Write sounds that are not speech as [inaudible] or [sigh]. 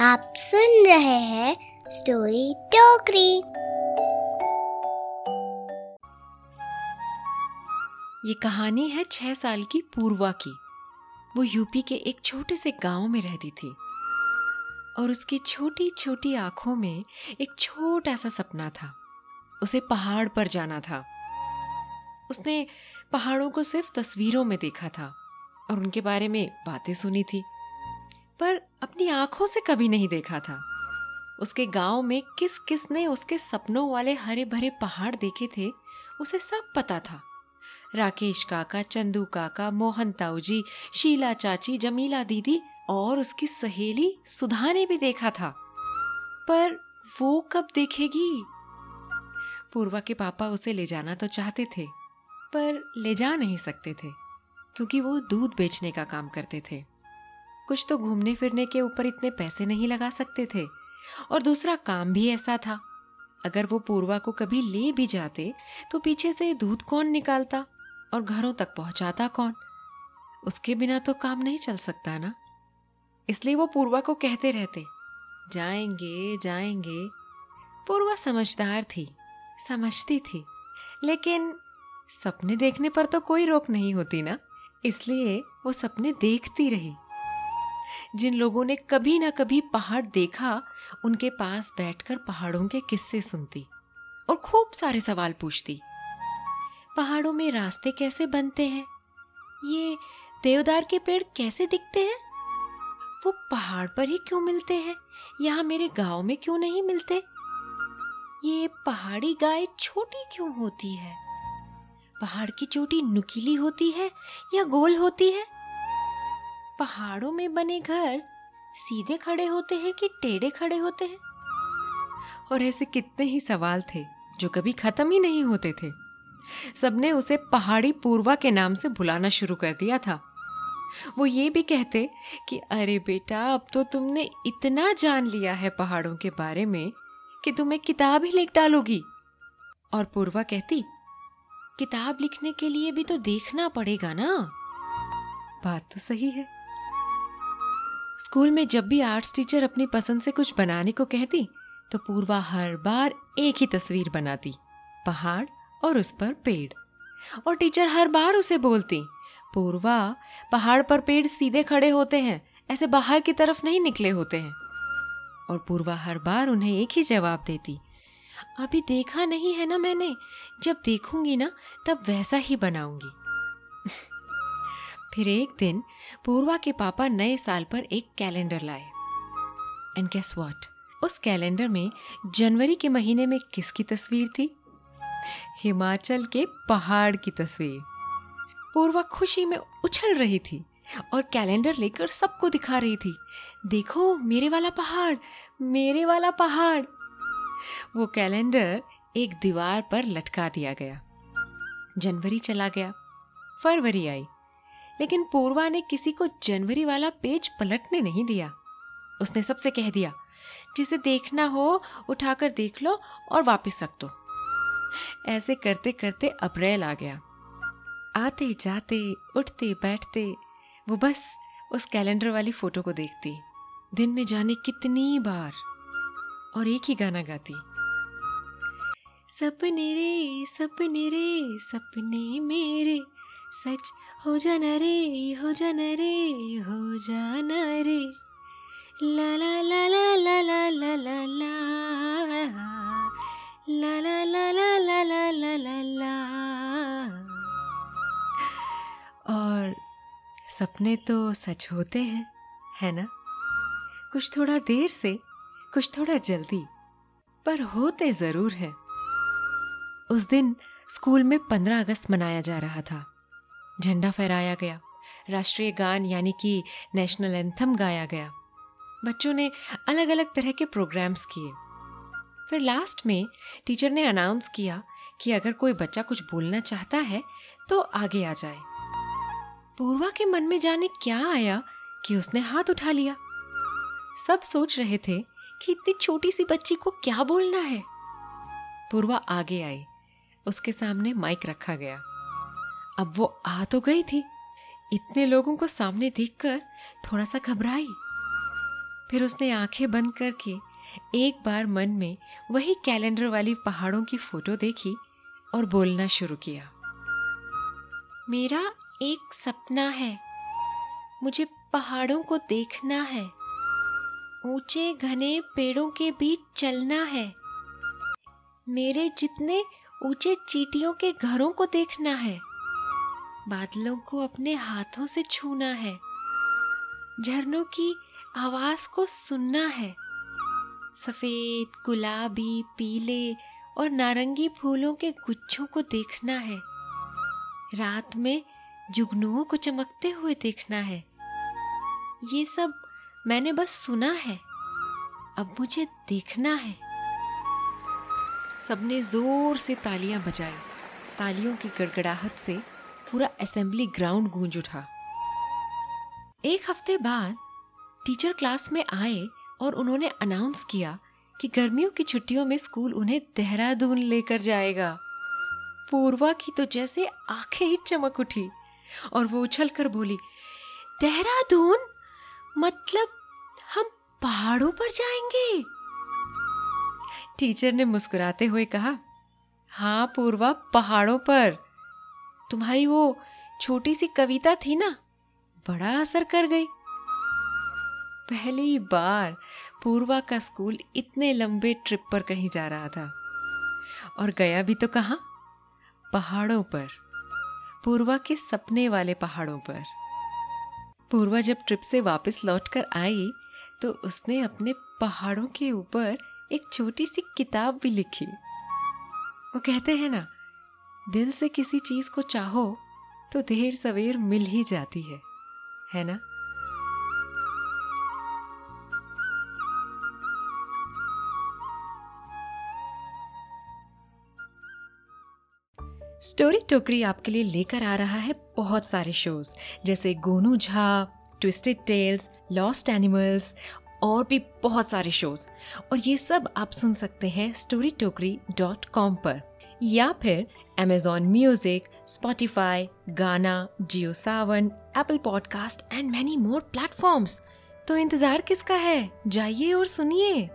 आप सुन रहे हैं स्टोरी टोकरी। ये कहानी है छह साल की पूर्वा की। वो यूपी के एक छोटे से गाँव में रहती थी। और उसकी छोटी छोटी आँखों में एक छोटा सा सपना था। उसे पहाड़ पर जाना था। उसने पहाड़ों को सिर्फ़ तस्वीरों में देखा था और उनके बारे में बातें सुनी थी। पर अपनी आँखों से कभी नहीं देखा था। उसके गाँव में किस किस ने उसके सपनों वाले हरे भरे पहाड़ देखे थे, उसे सब पता था। राकेश काका, चंदू काका, मोहन ताऊ जी शीला चाची, जमीला दीदी और उसकी सहेली सुधा ने भी देखा था। पर वो कब देखेगी? पूर्वा के पापा उसे ले जाना तो चाहते थे, पर ले जा नहीं सकते थे, क्योंकि वो दूध बेचने का काम करते थे। कुछ तो घूमने फिरने के ऊपर इतने पैसे नहीं लगा सकते थे। और दूसरा काम भी ऐसा था। अगर वो पूर्वा को कभी ले भी जाते तो पीछे से दूध कौन निकालता और घरों तक पहुंचाता कौन? उसके बिना तो काम नहीं चल सकता ना। इसलिए वो पूर्वा को कहते रहते, जाएँगे जाएँगे। पूर्वा समझदार थी, समझती थी, लेकिन सपने देखने पर तो कोई रोक नहीं होती ना। इसलिए वो सपने देखती रही। जिन लोगों ने कभी ना कभी पहाड़ देखा, उनके पास बैठकर पहाड़ों के किस्से सुनती और खूब सारे सवाल पूछती। पहाड़ों में रास्ते कैसे बनते हैं? ये देवदार के पेड़ कैसे दिखते हैं? वो पहाड़ पर ही क्यों मिलते हैं? यहाँ मेरे गाँव में क्यों नहीं मिलते? ये पहाड़ी गाय छोटी क्यों होती है? पहाड़ की चोटी नुकीली होती है या गोल होती है? पहाड़ों में बने घर सीधे खड़े होते हैं कि टेढ़े खड़े होते हैं? और ऐसे कितने ही सवाल थे जो कभी खत्म ही नहीं होते थे। सबने उसे पहाड़ी पूर्वा के नाम से बुलाना शुरू कर दिया था। वो ये भी कहते कि, अरे बेटा, अब तो तुमने इतना जान लिया है पहाड़ों के बारे में कि तुम्हें किताब ही लिख डालोगी। और पूर्वा कहती, किताब लिखने के लिए भी तो देखना पड़ेगा ना? बात तो सही है। स्कूल में जब भी आर्ट्स टीचर अपनी पसंद से कुछ बनाने को कहती तो पूर्वा हर बार एक ही तस्वीर बनाती, पहाड़ और उस पर पेड़। और टीचर हर बार उसे बोलती, पूर्वा, पहाड़ पर पेड़ सीधे खड़े होते हैं, ऐसे बाहर की तरफ़ नहीं निकले होते हैं। और पूर्वा हर बार उन्हें एक ही जवाब देती, अभी देखा नहीं है ना मैंने, जब देखूँगी ना, तब वैसा ही बनाऊँगी। [laughs] फिर एक दिन पूर्वा के पापा नए साल पर एक कैलेंडर लाए। एंड गेस व्हाट उस कैलेंडर में जनवरी के महीने में किसकी तस्वीर थी? हिमाचल के पहाड़ की तस्वीर। पूर्वा खुशी में उछल रही थी और कैलेंडर लेकर सबको दिखा रही थी। देखो, मेरे वाला पहाड़, मेरे वाला पहाड़। वो कैलेंडर एक दीवार पर लटका दिया गया। जनवरी चला गया। फरवरी आई। लेकिन पूर्वा ने किसी को जनवरी वाला पेज पलटने नहीं दिया। उसने सबसे कह दिया, जिसे देखना हो, उठाकर देख लो और वापस रख दो। ऐसे करते करते अप्रैल आ गया। आते जाते उठते बैठते वो बस उस कैलेंडर वाली फ़ोटो को देखती। दिन में जाने कितनी बार और एक ही गाना गाती। सपने रे सपने रे, सपने मेरे, सच हो जाना रे हो जाना रे हो जाना रे ला ला ला ला ला ला ला ला ला ला ला ला ला ला ला ला ला ला और सपने तो सच होते हैं है ना कुछ थोड़ा देर से कुछ थोड़ा जल्दी पर होते ज़रूर है उस दिन स्कूल में पंद्रह अगस्त मनाया जा रहा था झंडा फहराया गया। राष्ट्रीय गान यानी कि नेशनल एंथम गाया गया। बच्चों ने अलग अलग तरह के प्रोग्राम्स किए। फिर लास्ट में टीचर ने अनाउंस किया कि अगर कोई बच्चा कुछ बोलना चाहता है तो आगे आ जाए। पूर्वा के मन में जाने क्या आया कि उसने हाथ उठा लिया। सब सोच रहे थे कि इतनी छोटी सी बच्ची को क्या बोलना है। पूर्वा आगे आई। उसके सामने माइक रखा गया। अब वो आ तो गई थी। इतने लोगों को सामने देखकर थोड़ा सा घबराई। फिर उसने आँखें बंद करके एक बार मन में वही कैलेंडर वाली पहाड़ों की फ़ोटो देखी और बोलना शुरू किया। मेरा एक सपना है। मुझे पहाड़ों को देखना है। ऊँचे घने पेड़ों के बीच चलना है। मेरे जितने ऊँचे चीटियों के घरों को देखना है। बादलों को अपने हाथों से छूना है। झरनों की आवाज़ को सुनना है। सफ़ेद, गुलाबी, पीले और नारंगी फूलों के गुच्छों को देखना है। रात में जुगनुओं को चमकते हुए देखना है। ये सब मैंने बस सुना है। अब मुझे देखना है। सबने ज़ोर से तालियाँ बजाई। तालियों की गड़गड़ाहट से पूरा असेंबली ग्राउंड गूंज उठा। एक हफ़्ते बाद टीचर क्लास में आए और उन्होंने अनाउंस किया कि गर्मियों की छुट्टियों में स्कूल उन्हें देहरादून लेकर जाएगा। पूर्वा की तो जैसे आँखें ही चमक उठी और वो उछल कर बोली, देहरादून? मतलब हम पहाड़ों पर जाएँगे? टीचर ने मुस्कुराते हुए कहा हाँ पूर्वा, पहाड़ों पर। तुम्हारी वो छोटी सी कविता थी ना, बड़ा असर कर गई। पहली बार पूर्वा का स्कूल इतने लंबे ट्रिप पर कहीं जा रहा था। और गया भी तो कहा? पहाड़ों पर, पूर्वा के सपने वाले पहाड़ों पर। पूर्वा जब ट्रिप से वापस लौटकर आई तो उसने अपने पहाड़ों के ऊपर एक छोटी सी किताब भी लिखी। वो कहते हैं ना दिल से किसी चीज़ को चाहो तो देर सवेर मिल ही जाती है है ना? स्टोरी टोकरी आपके लिए लेकर आ रहा है बहुत सारे शोज़, जैसे Gonu Jha, twisted tales, lost animals, और भी बहुत सारे शोज़। और ये सब आप सुन सकते हैं स्टोरी टोकरी डॉट कॉम पर। या फिर Amazon music Spotify Gaana Jio Saavn Apple podcast and many more platforms तो इंतज़ार किसका है? जाइए और सुनिए।